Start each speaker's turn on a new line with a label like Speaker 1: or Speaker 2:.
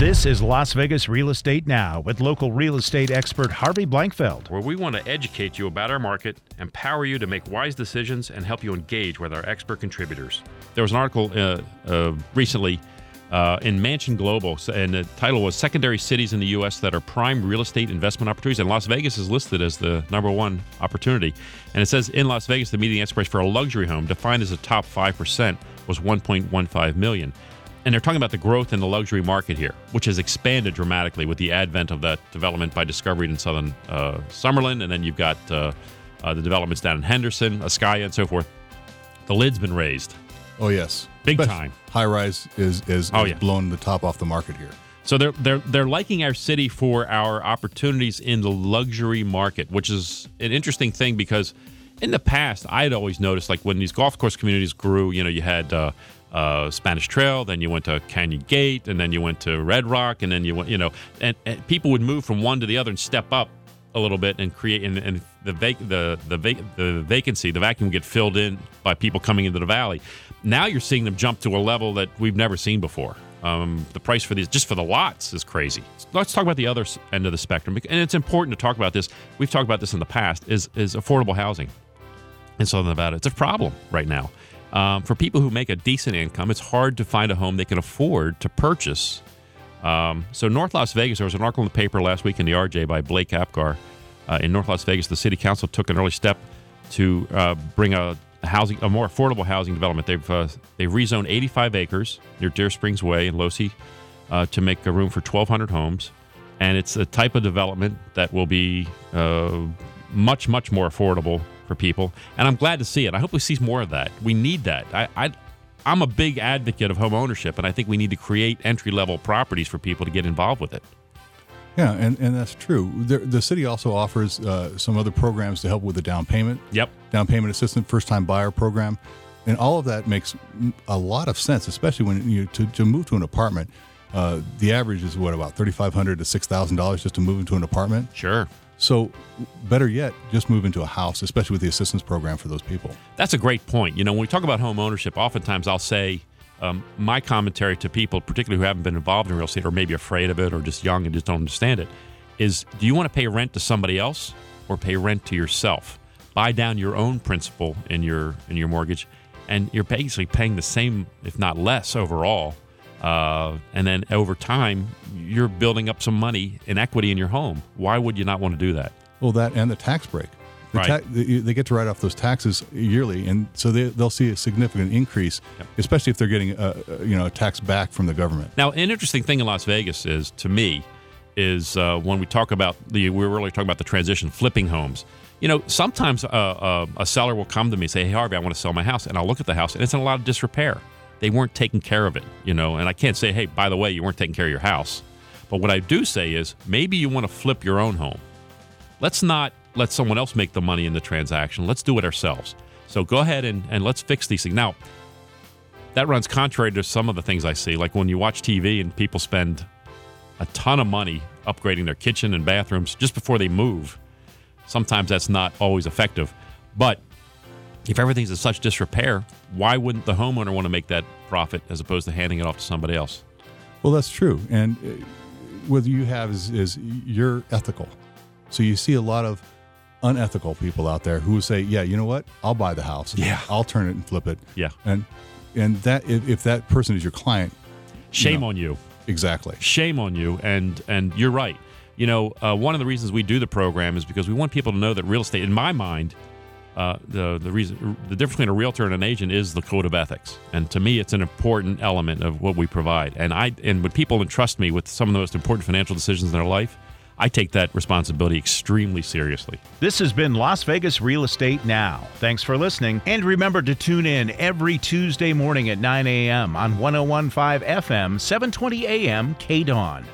Speaker 1: This is Las Vegas Real Estate Now with local real estate expert Harvey Blankfeld.
Speaker 2: where we want to educate you about our market, empower you to make wise decisions, and help you engage with our expert contributors. There was an article uh, uh, recently uh, in Mansion Global, and the title was Secondary Cities in the U.S. That Are Prime Real Estate Investment Opportunities. And Las Vegas is listed as the number one opportunity. And it says in Las Vegas, the median price for a luxury home, defined as the top 5%, was 1.15 million. And they're talking about the growth in the luxury market here, which has expanded dramatically with the advent of that development by Discovery in southern uh, Summerlin. And then you've got uh, uh, the developments down in Henderson, Ascaya, and so forth. The lid's been raised.
Speaker 3: Oh yes,
Speaker 2: Big
Speaker 3: Especially
Speaker 2: time.
Speaker 3: High rise is is,
Speaker 2: Oh,
Speaker 3: is
Speaker 2: yeah.
Speaker 3: blown the top off the market here.
Speaker 2: So they're they're they're liking our city for our opportunities in the luxury market, which is an interesting thing because in the past I'd always noticed like when these golf course communities grew, you know, you had uh, Spanish Trail, then you went to Canyon Gate, and then you went to Red Rock, and then you went, you know, and, and people would move from one to the other and step up a little bit and create and, and the vac- the the, vac- the vacancy the vacuum would get filled in by people coming into the valley now you're seeing them jump to a level that we've never seen before um, the price for these just for the lots is crazy let's talk about the other end of the spectrum and it's important to talk about this we've talked about this in the past is is affordable housing in Southern Nevada. It's a problem right now. Um, for people who make a decent income, it's hard to find a home they can afford to purchase. Um, so, North Las Vegas, there was an article in the paper last week in the RJ by Blake Apgar. Uh, in North Las Vegas, the city council took an early step to uh, bring a housing, a more affordable housing development. They've uh, they've rezoned 85 acres near Deer Springs Way in Losee uh, to make a room for 1,200 homes, and it's a type of development that will be uh, much much more affordable for people. And I'm glad to see it. I hope we see more of that. We need that. I. I I'm a big advocate of home ownership, and I think we need to create entry level properties for people to get involved with it.
Speaker 3: Yeah, and, and that's true. The, the city also offers uh, some other programs to help with the down payment.
Speaker 2: Yep.
Speaker 3: Down payment assistance, first time buyer program, and all of that makes a lot of sense, especially when you to, to move to an apartment. Uh, the average is what about thirty five hundred to six thousand dollars just to move into an apartment.
Speaker 2: Sure.
Speaker 3: So, better yet, just move into a house, especially with the assistance program for those people.
Speaker 2: That's a great point. You know, when we talk about home ownership, oftentimes I'll say um, my commentary to people, particularly who haven't been involved in real estate or maybe afraid of it or just young and just don't understand it, is do you want to pay rent to somebody else or pay rent to yourself? Buy down your own principal in your in your mortgage, and you're basically paying the same, if not less, overall. Uh, and then over time, you're building up some money in equity in your home. Why would you not want to do that?
Speaker 3: Well, that and the tax break. The
Speaker 2: Right.
Speaker 3: ta- they they get to write off those taxes yearly, and so they, they'll see a significant increase, especially if they're getting a, a, you know a tax back from the government.
Speaker 2: Now, an interesting thing in Las Vegas is, to me, is uh, when we talk about the we were really talking about the transition, flipping homes. You know, sometimes uh, uh, a seller will come to me and say, "Hey, Harvey, I want to sell my house," and I'll look at the house and it's in a lot of disrepair. They weren't taking care of it, you know, and I can't say, "Hey, by the way, you weren't taking care of your house." But what I do say is, maybe you want to flip your own home. Let's not let someone else make the money in the transaction. Let's do it ourselves. So go ahead and, and let's fix these things. Now, that runs contrary to some of the things I see. Like when you watch TV and people spend a ton of money upgrading their kitchen and bathrooms just before they move. Sometimes that's not always effective. But if everything's in such disrepair, why wouldn't the homeowner want to make that profit as opposed to handing it off to somebody else?
Speaker 3: Well, that's true, and uh, what you have is is you're ethical. So you see a lot of unethical people out there who say, "Yeah, you know what? I'll buy the house.
Speaker 2: Yeah.
Speaker 3: I'll turn it and flip it."
Speaker 2: Yeah.
Speaker 3: and and that if, if that person is your client,
Speaker 2: Shame
Speaker 3: No.
Speaker 2: on you.
Speaker 3: exactly.
Speaker 2: shame on you and and you're right you know uh, one of the reasons we do the program is because we want people to know that real estate in my mind uh, the the reason the difference between a realtor and an agent is the code of ethics and to me it's an important element of what we provide and i and when people entrust me with some of the most important financial decisions in their life i take that responsibility extremely seriously
Speaker 1: This has been Las Vegas Real Estate Now. Thanks for listening. And remember to tune in every Tuesday morning at 9 a.m. on 1015 FM, 720 a.m. K Dawn.